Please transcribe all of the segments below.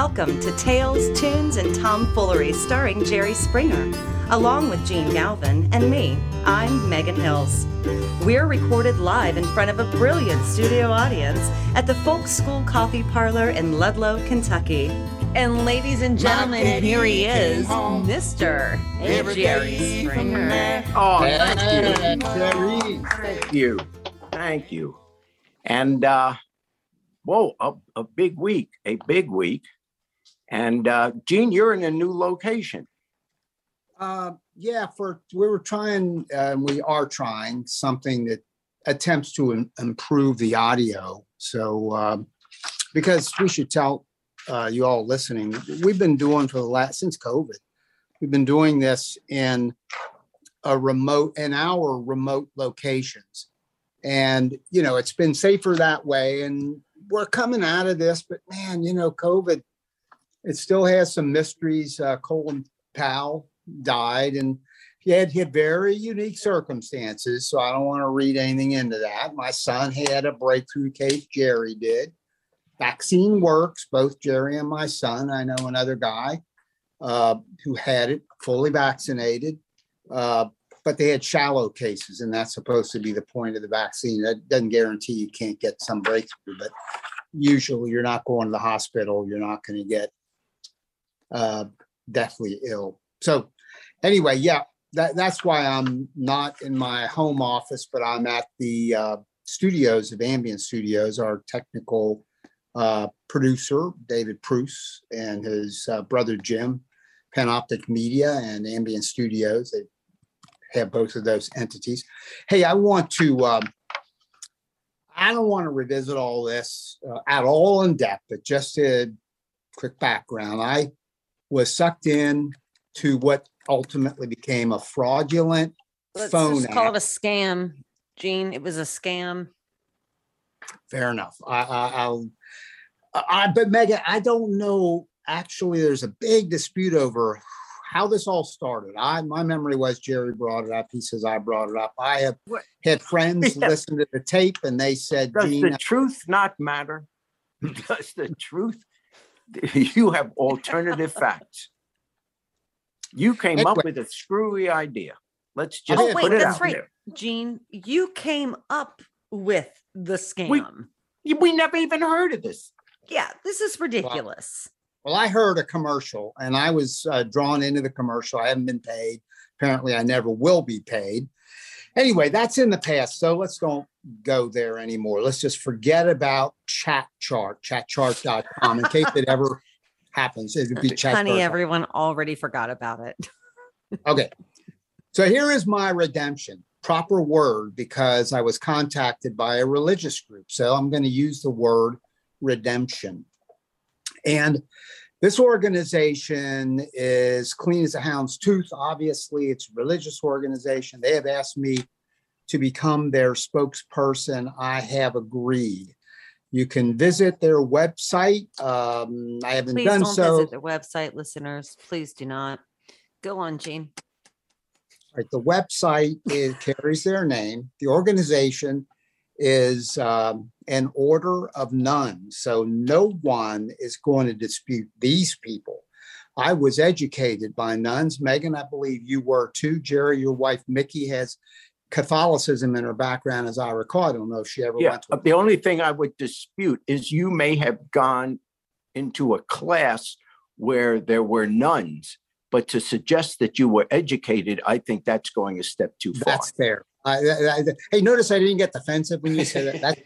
Welcome to Tales, Tunes, and Tomfoolery starring Jerry Springer, along with Gene Galvin and me. I'm Megan Hills. We're recorded live in front of a brilliant studio audience at the Folk School Coffee Parlor in Ludlow, Kentucky. And ladies and gentlemen, here he is, Mr. Jerry Springer. Oh, thank you. Jerry. Thank you. Thank you. And uh whoa, a, a big week, a big week. And uh Gene, you're in a new location. Uh, yeah, for we were trying, uh, we are trying something that attempts to im- improve the audio. So, um, because we should tell uh, you all listening, we've been doing for the last since COVID, we've been doing this in a remote, in our remote locations, and you know it's been safer that way. And we're coming out of this, but man, you know, COVID, it still has some mysteries. Uh, Colin Powell died and he had, he had very unique circumstances. So I don't want to read anything into that. My son had a breakthrough case, Jerry did. Vaccine works, both Jerry and my son. I know another guy uh, who had it fully vaccinated, uh, but they had shallow cases, and that's supposed to be the point of the vaccine. That doesn't guarantee you can't get some breakthrough, but usually you're not going to the hospital. You're not going to get uh, deathly ill. So anyway, yeah, that, that's why I'm not in my home office, but I'm at the uh, studios of Ambient Studios. Our technical uh, producer, David Pruce, and his uh, brother Jim, Panoptic Media and Ambient Studios. They have both of those entities. Hey, I want to. Um, I don't want to revisit all this uh, at all in depth, but just a quick background. I was sucked in to what ultimately became a fraudulent Let's phone just call app. it a scam, Gene. It was a scam. Fair enough. I, I, I'll, I, but Megan, I don't know. Actually, there's a big dispute over how this all started. I, my memory was Jerry brought it up. He says I brought it up. I have What? had friends Yeah. listen to the tape and they said, Does Gene, the truth not matter? Does the truth? You have alternative facts. You came up Anyway. with a screwy idea. Let's just Oh, Oh, wait, put it that's out right. there. Gene, you came up with the scam. We never even heard of this. yeah, this is ridiculous. Well, I heard a commercial and I was uh, drawn into the commercial. I haven't been paid. Apparently, I never will be paid. Anyway, that's in the past. So let's don't go there anymore. Let's just forget about chat chart, chatchart.com in case it ever happens. It would be chat. Honey, everyone already forgot about it. Okay. So here is my redemption, proper word, because I was contacted by a religious group. So I'm going to use the word redemption. And this organization is clean as a hound's tooth. Obviously, it's a religious organization. They have asked me to become their spokesperson. I have agreed. You can visit their website. Um, I haven't Please done don't so. visit their website, listeners. Please do not. Go on, Gene. Right, the website is, carries their name. The organization is um, an order of none. So no one is going to dispute these people. I was educated by nuns. Megan, I believe you were too. Jerry, your wife Mickey has Catholicism in her background, as I recall. I don't know if she ever Yeah, went to. the only thing I would dispute is you may have gone into a class where there were nuns, but to suggest that you were educated, I think that's going a step too far. That's fair. I, I- I- hey, notice I didn't get defensive when you said that.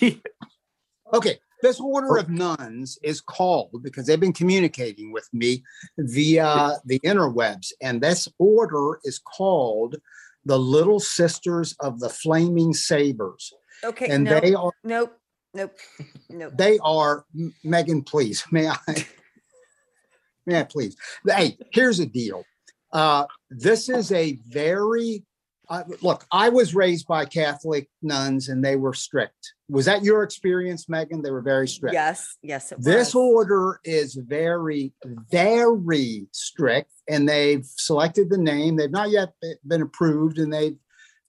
That Okay, this order of nuns is called because they've been communicating with me via the interwebs, and this order is called the Little Sisters of the Flaming Sabers, Okay. and nope, they are nope. Nope. Nope. they are Megan. Please, may I? May I please? Hey, here's the deal. Uh, this is a very uh, look. I was raised by Catholic nuns, and they were strict. Was that your experience, Megan? They were very strict. Yes. Yes. It This was. order is very, very strict, and they've selected the name. They've not yet been approved, and they've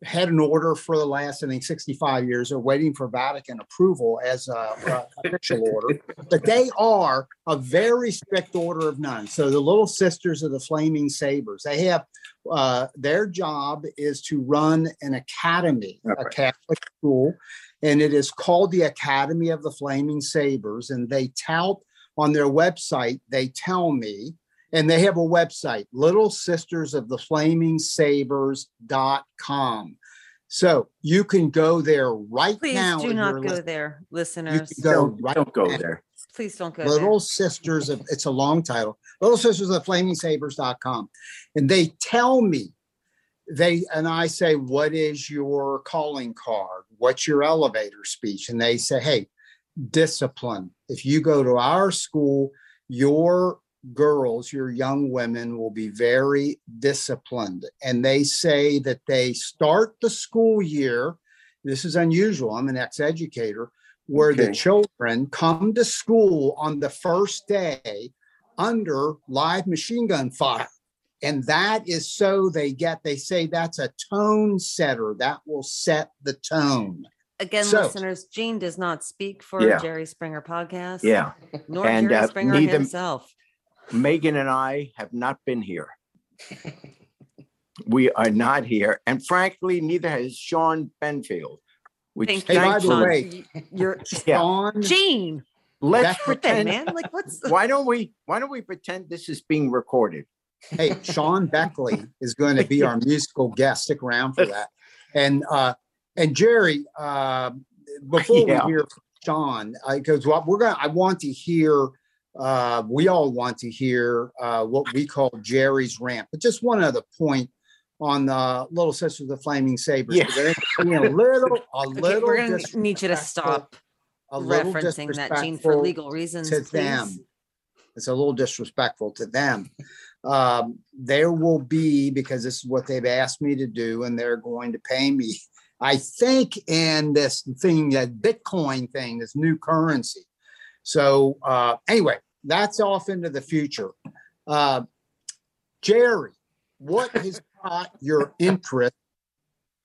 had an order for the last, I think, 65 years. They're waiting for Vatican approval as a, a official order, but they are a very strict order of nuns. So the Little Sisters of the Flaming Sabers, they have uh, their job is to run an academy, a Catholic school, and it is called the Academy of the Flaming Sabers. And they tout on their website, they tell me and they have a website little sisters of the flaming sabers.com so you can go there right Please now Please do not go lis- there, you listeners. can go Don't, right don't go now. there. Please don't go there. little there. sisters of it's a long title little sisters of the flaming sabers.com and they tell me they and i say what is your calling card what's your elevator speech and they say hey discipline if you go to our school your girls your young women will be very disciplined and they say that they start the school year this is unusual i'm an ex-educator where the children come to school on the first day under live machine gun fire. And that is so they get, they say that's a tone setter that will set the tone. Again, so- listeners, Gene does not speak for Yeah. Jerry Springer podcast. Yeah. Nor And, Jerry uh, Springer neither- himself. Megan and I have not been here. We are not here. And frankly, neither has Shawn Benfield. Which Thank Hey, you. by the thankfully- way- You're Yeah. Shawn, Gene. let's That's pretend. man? Like what's Why don't we? Why don't we pretend this is being recorded? hey, Shawn Beckley is going to be our musical guest. Stick around for that. And uh, and Jerry, uh, before Yeah. we hear from Shawn, because what we're gonna, I want to hear. Uh, we all want to hear uh, what we call Jerry's rant. But just one other point on the Little Sisters of the Flaming Sabers. Yeah. 'cause I think a little, a little. we're gonna need you to stop a referencing that Gene for legal reasons, to please. them. It's a little disrespectful to them. Um, there will be, because this is what they've asked me to do, and they're going to pay me, I think, in this thing, that Bitcoin thing, this new currency. So uh, anyway, that's off into the future. Uh, Jerry, what has caught your interest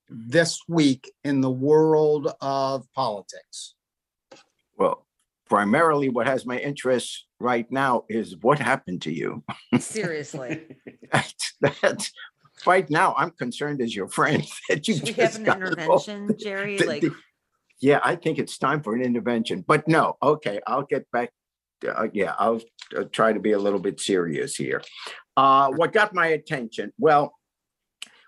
this week in the world of politics? Well, primarily, what has my interest right now is what happened to you. Seriously. That's, that's right now. I'm concerned as your friend that you Should we have an got involved. intervention, Jerry? The- Like, the- Yeah, I think it's time for an intervention, but no, okay, I'll get back. Uh, yeah, I'll uh, try to be a little bit serious here. Uh, what got my attention? Well,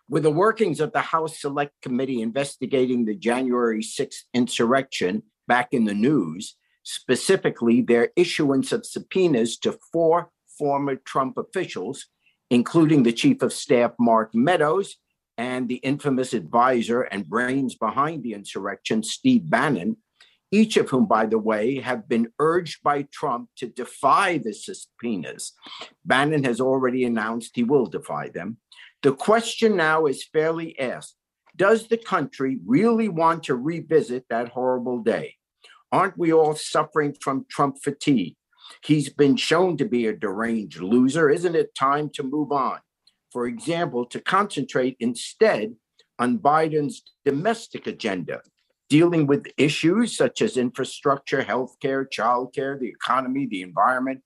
with the workings of the House Select Committee investigating the January 6th insurrection back in the news, specifically their issuance of subpoenas to four former Trump officials, including the Chief of Staff Mark Meadows and the infamous advisor and brains behind the insurrection, Steve Bannon, each of whom, by the way, have been urged by Trump to defy the subpoenas. Bannon has already announced he will defy them. The question now is fairly asked Does the country really want to revisit that horrible day? Aren't we all suffering from Trump fatigue? He's been shown to be a deranged loser. Isn't it time to move on? For example, to concentrate instead on Biden's domestic agenda, dealing with issues such as infrastructure, healthcare, childcare, the economy, the environment,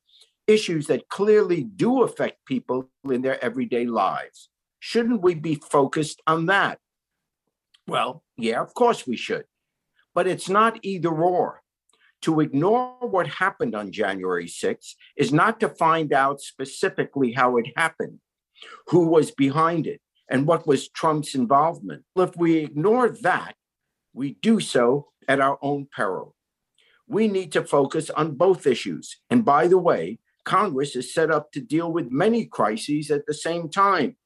issues that clearly do affect people in their everyday lives. Shouldn't we be focused on that? Well, yeah, of course we should. But it's not either or. To ignore what happened on January 6th is not to find out specifically how it happened, who was behind it, and what was Trump's involvement. If we ignore that, we do so at our own peril. We need to focus on both issues. And by the way, Congress is set up to deal with many crises at the same time.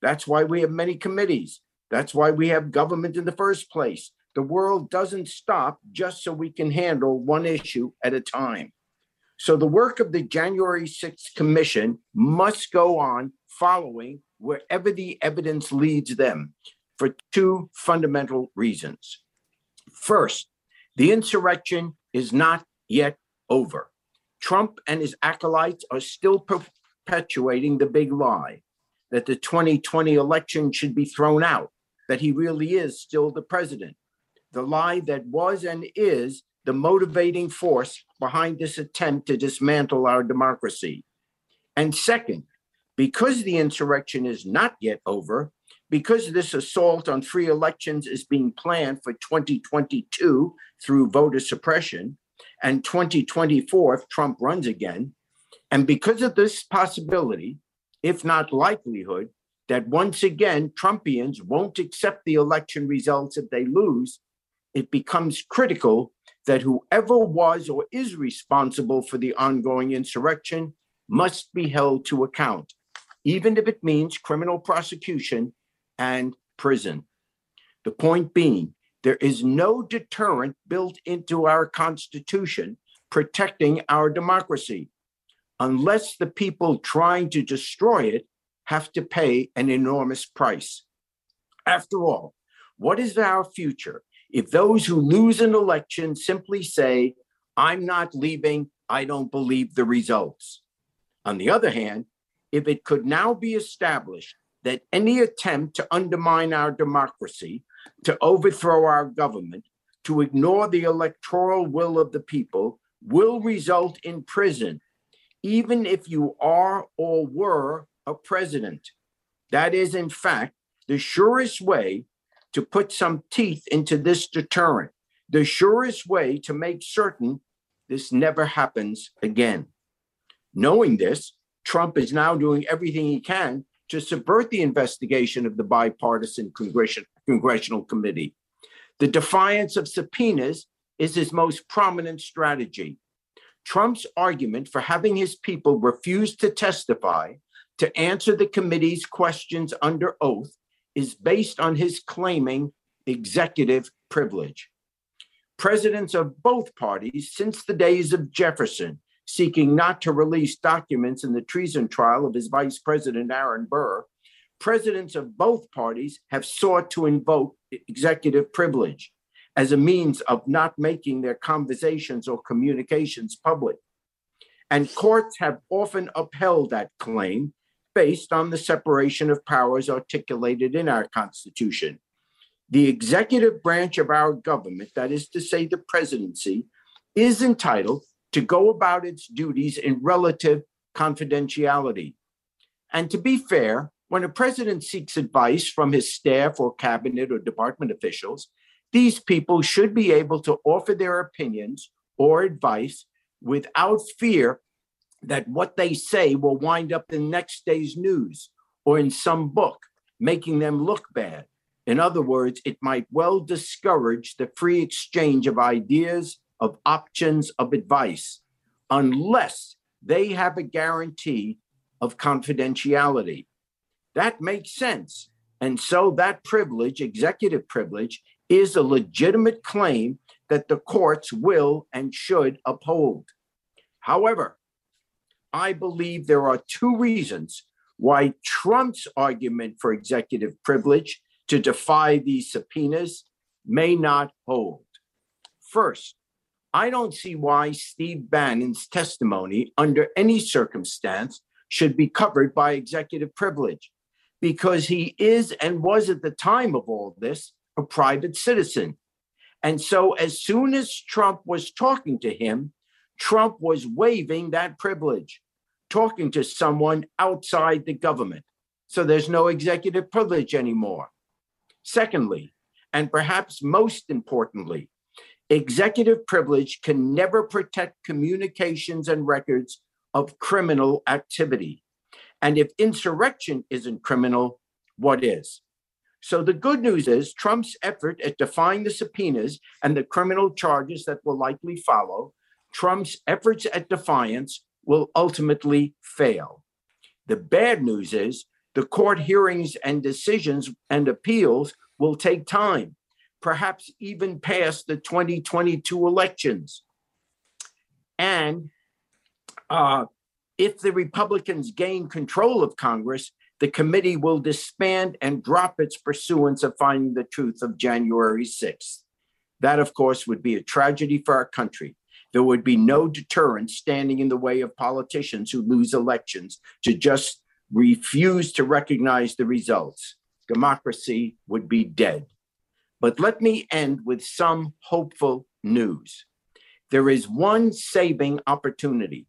That's why we have many committees. That's why we have government in the first place. The world doesn't stop just so we can handle one issue at a time. So the work of the January 6th Commission must go on following wherever the evidence leads them for two fundamental reasons. First, the insurrection is not yet over. Trump and his acolytes are still perpetuating the big lie that the 2020 election should be thrown out, that he really is still the president, the lie that was and is the motivating force behind this attempt to dismantle our democracy. And second, because the insurrection is not yet over, because this assault on free elections is being planned for 2022 through voter suppression and 2024 if Trump runs again, and because of this possibility, if not likelihood, that once again Trumpians won't accept the election results if they lose, it becomes critical that whoever was or is responsible for the ongoing insurrection must be held to account, even if it means criminal prosecution and prison. The point being, there is no deterrent built into our Constitution protecting our democracy unless the people trying to destroy it have to pay an enormous price. After all, what is our future if those who lose an election simply say, I'm not leaving, I don't believe the results? On the other hand, if it could now be established that any attempt to undermine our democracy, to overthrow our government, to ignore the electoral will of the people will result in prison, even if you are or were a president. That is, in fact, the surest way to put some teeth into this deterrent, the surest way to make certain this never happens again. Knowing this, Trump is now doing everything he can to subvert the investigation of the bipartisan congressional, congressional committee. The defiance of subpoenas is his most prominent strategy. Trump's argument for having his people refuse to testify to answer the committee's questions under oath is based on his claiming executive privilege. Presidents of both parties, since the days of Jefferson, seeking not to release documents in the treason trial of his vice president, Aaron Burr, presidents of both parties have sought to invoke executive privilege as a means of not making their conversations or communications public. And courts have often upheld that claim based on the separation of powers articulated in our Constitution. The executive branch of our government, that is to say, the presidency, is entitled to go about its duties in relative confidentiality. And to be fair, when a president seeks advice from his staff or cabinet or department officials, these people should be able to offer their opinions or advice without fear that what they say will wind up in next day's news or in some book, making them look bad. In other words, it might well discourage the free exchange of ideas, of options, of advice, unless they have a guarantee of confidentiality. That makes sense. And so that privilege, executive privilege, is a legitimate claim that the courts will and should uphold. However, I believe there are two reasons why Trump's argument for executive privilege to defy these subpoenas may not hold. First, I don't see why Steve Bannon's testimony under any circumstance should be covered by executive privilege because he is and was at the time of all this a private citizen. And so, as soon as Trump was talking to him, Trump was waiving that privilege, talking to someone outside the government. So there's no executive privilege anymore. Secondly, and perhaps most importantly, executive privilege can never protect communications and records of criminal activity. And if insurrection isn't criminal, what is? So the good news is Trump's effort at defying the subpoenas and the criminal charges that will likely follow Trump's efforts at defiance will ultimately fail. The bad news is the court hearings and decisions and appeals will take time, perhaps even past the 2022 elections. And uh, if the Republicans gain control of Congress, the committee will disband and drop its pursuance of finding the truth of January 6th. That, of course, would be a tragedy for our country. There would be no deterrent standing in the way of politicians who lose elections to just refuse to recognize the results. democracy would be dead. But let me end with some hopeful news. There is one saving opportunity,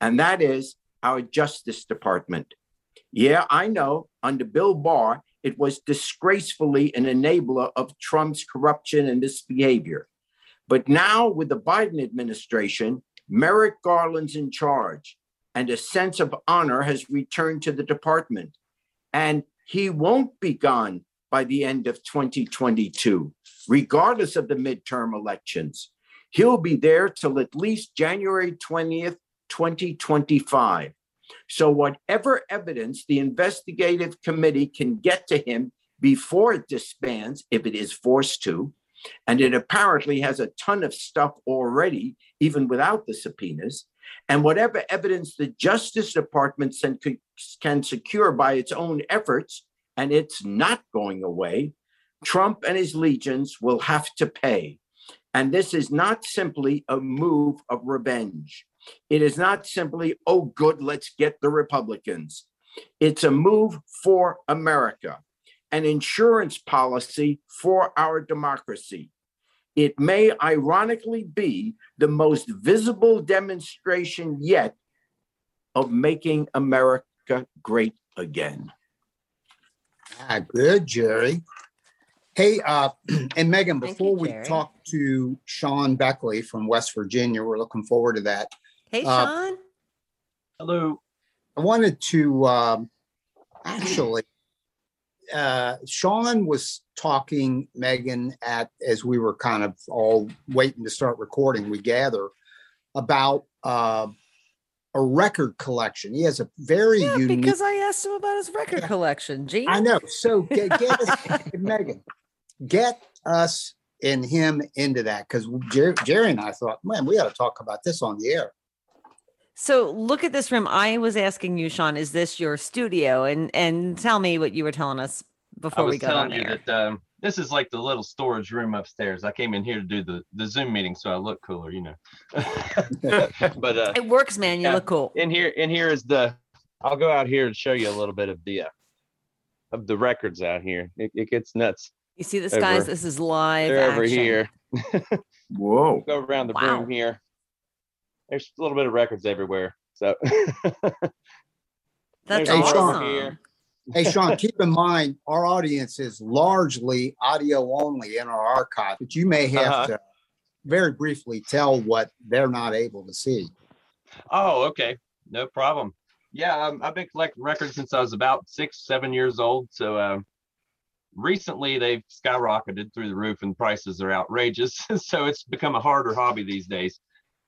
and that is our Justice Department. Yeah, I know under Bill Barr, it was disgracefully an enabler of Trump's corruption and misbehavior. But now, with the Biden administration, Merrick Garland's in charge, and a sense of honor has returned to the department. And he won't be gone by the end of 2022, regardless of the midterm elections. He'll be there till at least January 20th, 2025. So, whatever evidence the investigative committee can get to him before it disbands, if it is forced to, and it apparently has a ton of stuff already, even without the subpoenas, and whatever evidence the Justice Department can secure by its own efforts, and it's not going away, Trump and his legions will have to pay. And this is not simply a move of revenge. It is not simply, oh, good, let's get the Republicans. It's a move for America, an insurance policy for our democracy. It may ironically be the most visible demonstration yet of making America great again. Ah, good, Jerry. Hey, uh, and Megan, before you, we talk to Shawn Beckley from West Virginia, we're looking forward to that. Hey, uh, Shawn. Hello. I wanted to um, actually, uh, Shawn was talking, Megan, at as we were kind of all waiting to start recording, we gather about uh, a record collection. He has a very yeah, unique. Because I asked him about his record yeah. collection, Gene. I know. So get, get us, Megan, get us and him into that because Jerry, Jerry and I thought, man, we got to talk about this on the air. So look at this room. I was asking you, Shawn, is this your studio? And and tell me what you were telling us before we got on air. That, um, this is like the little storage room upstairs. I came in here to do the the Zoom meeting, so I look cooler, you know. but uh, it works, man. You yeah, look cool. In here, in here is the. I'll go out here and show you a little bit of the uh, of the records out here. It, it gets nuts. You see this, over, guys? This is live. They're over here. Whoa! Go around the wow. room here there's a little bit of records everywhere. So that's awesome. Here. Hey Shawn, keep in mind our audience is largely audio only in our archive, but you may have uh-huh. to very briefly tell what they're not able to see. Oh, okay, no problem. Yeah, um, I've been collecting records since I was about six, seven years old. So uh, recently they've skyrocketed through the roof and prices are outrageous. so it's become a harder hobby these days.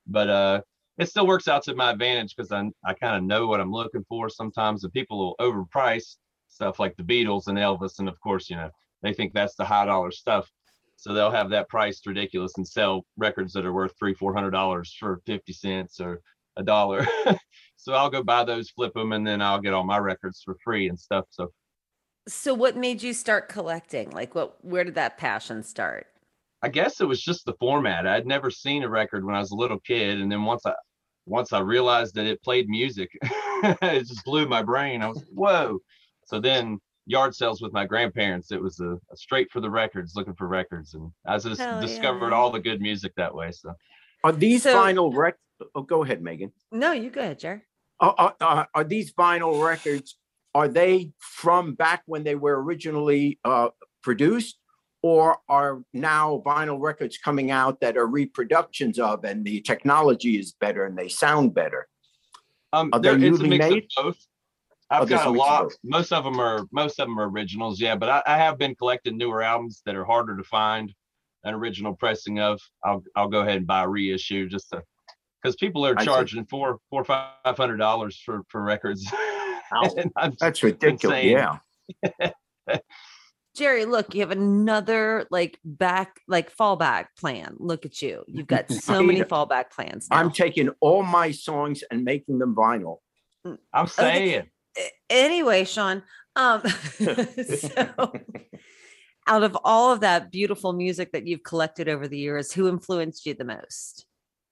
But uh, it still works out to my advantage because I, I kind of know what I'm looking for. Sometimes the people will overprice stuff like the Beatles and Elvis. And of course, you know, they think that's the high dollar stuff. So they'll have that priced ridiculous and sell records that are worth three, four hundred dollars for 50 cents or a dollar. so I'll go buy those, flip them, and then I'll get all my records for free and stuff. So so what made you start collecting? Like what where did that passion start? I guess it was just the format. I'd never seen a record when I was a little kid, and then once I once I realized that it played music, it just blew my brain. I was whoa. So then yard sales with my grandparents, it was a, a straight for the records, looking for records, and I just Hell discovered yeah. all the good music that way. So are these so, vinyl records? Oh, go ahead, Megan. No, you go ahead, Jerry. Are, are, are, these vinyl records? Are they from back when they were originally uh, produced, or are now vinyl records coming out that are reproductions of and the technology is better and they sound better? Um, are they newly made? both. I've got a lot. Of most of them are most of them are originals, yeah. But I, I, have been collecting newer albums that are harder to find an original pressing of. I'll I'll go ahead and buy a reissue just to because people are charging four four five hundred dollars for for records. That's ridiculous. Yeah. Jerry, look, you have another like back, like fallback plan. Look at you. You've got so many fallback plans. Now. I'm taking all my songs and making them vinyl. I'm saying. Okay. Anyway, Shawn, um, so out of all of that beautiful music that you've collected over the years, who influenced you the most?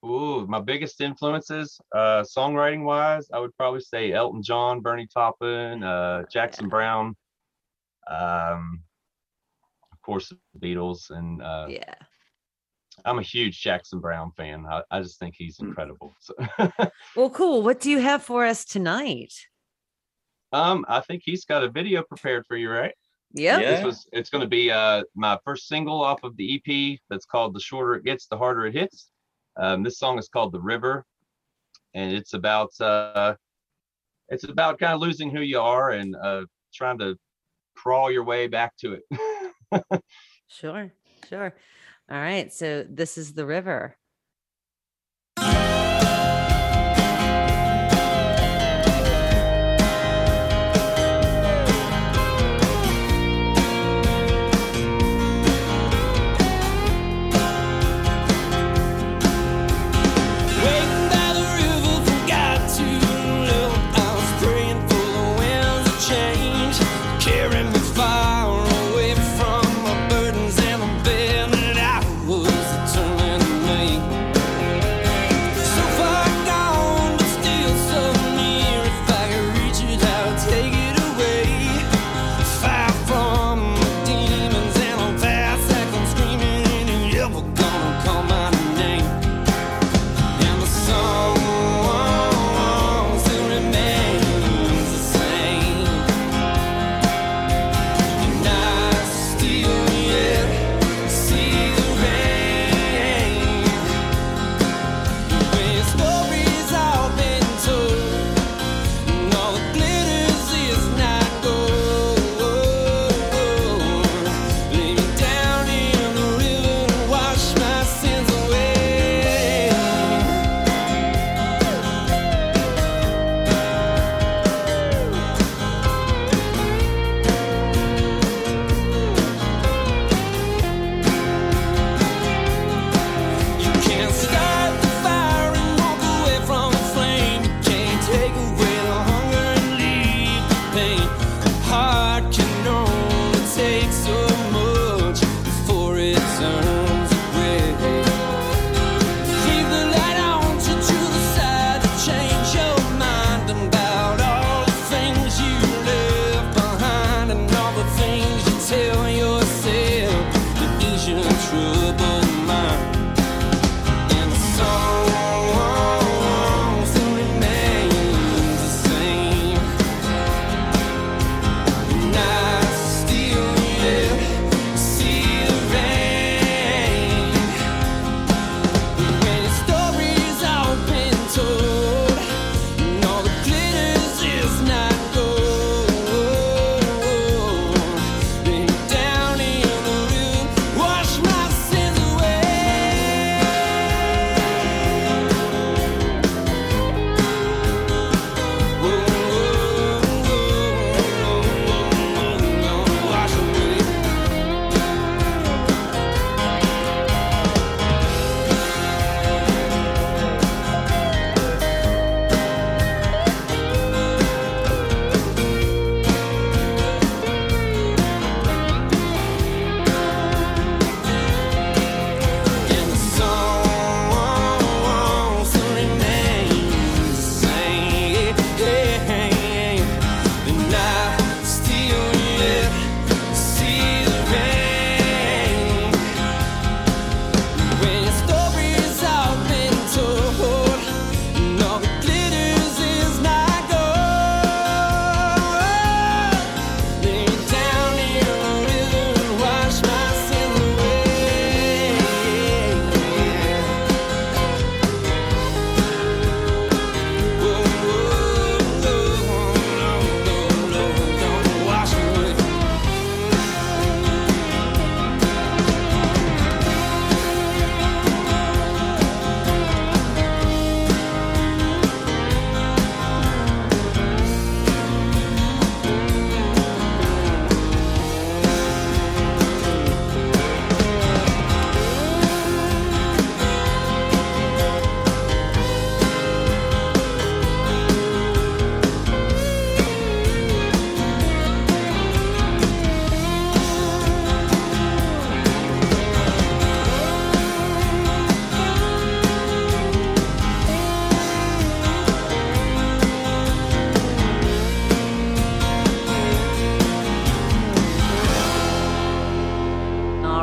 Ooh, my biggest influences, uh, songwriting wise, I would probably say Elton John, Bernie Taupin, uh, Jackson yeah. Browne, Um, of course, the Beatles, and uh, Yeah. I'm a huge Jackson Browne fan. I, I just think he's Mm. incredible. So, Well, cool. What do you have for us tonight? Um, I think he's got a video prepared for you, right? Yep. Yeah. This was it's going to be uh my first single off of the EP that's called "The Shorter It Gets, the Harder It Hits." Um, this song is called "The River," and it's about uh, it's about kind of losing who you are and uh, trying to crawl your way back to it. Sure. Sure. All right. So this is the river.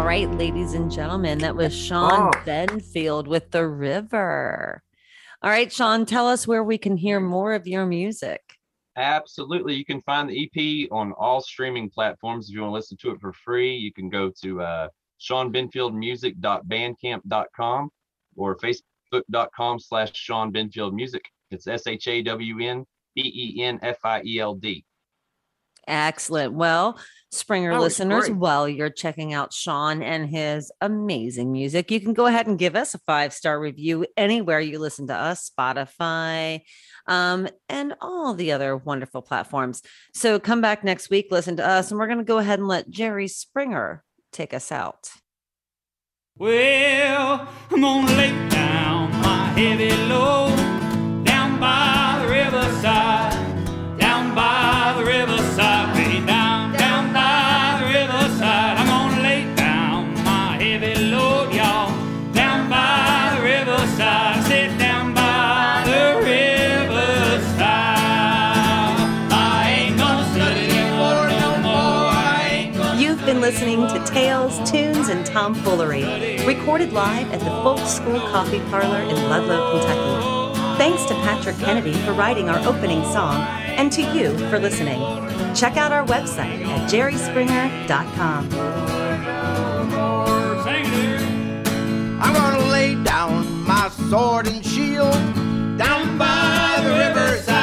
Gentlemen, that was Shawn Oh. Benfield with The River. All right, Shawn, tell us where we can hear more of your music. Absolutely. You can find the EP on all streaming platforms. If you want to listen to it for free, you can go to uh, shawnbenfieldmusic.bandcamp.com or facebook.com slash Shawn Benfield Music. It's S H A W N B E N F I E L D. Excellent. Well, Springer That was listeners, while you're checking out Shawn and his amazing music, you can go ahead and give us a five star review anywhere you listen to us, Spotify, um, and all the other wonderful platforms. So come back next week, listen to us, and we're going to go ahead and let Jerry Springer take us out. Well, I'm gonna lay down my heavy load tomfoolery, recorded live at the Folk School Coffee Parlor in Ludlow, Kentucky. Thanks to Patrick Kennedy for writing our opening song and to you for listening. Check out our website at jerryspringer.com. I'm gonna lay down my sword and shield down by the riverside.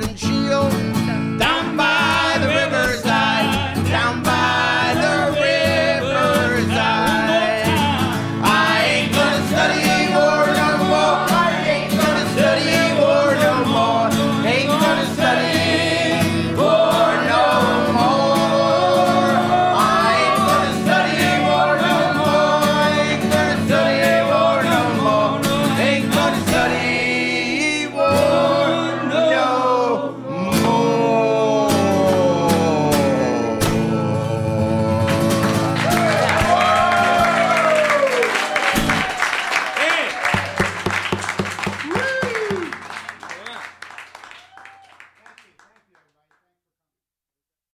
And she.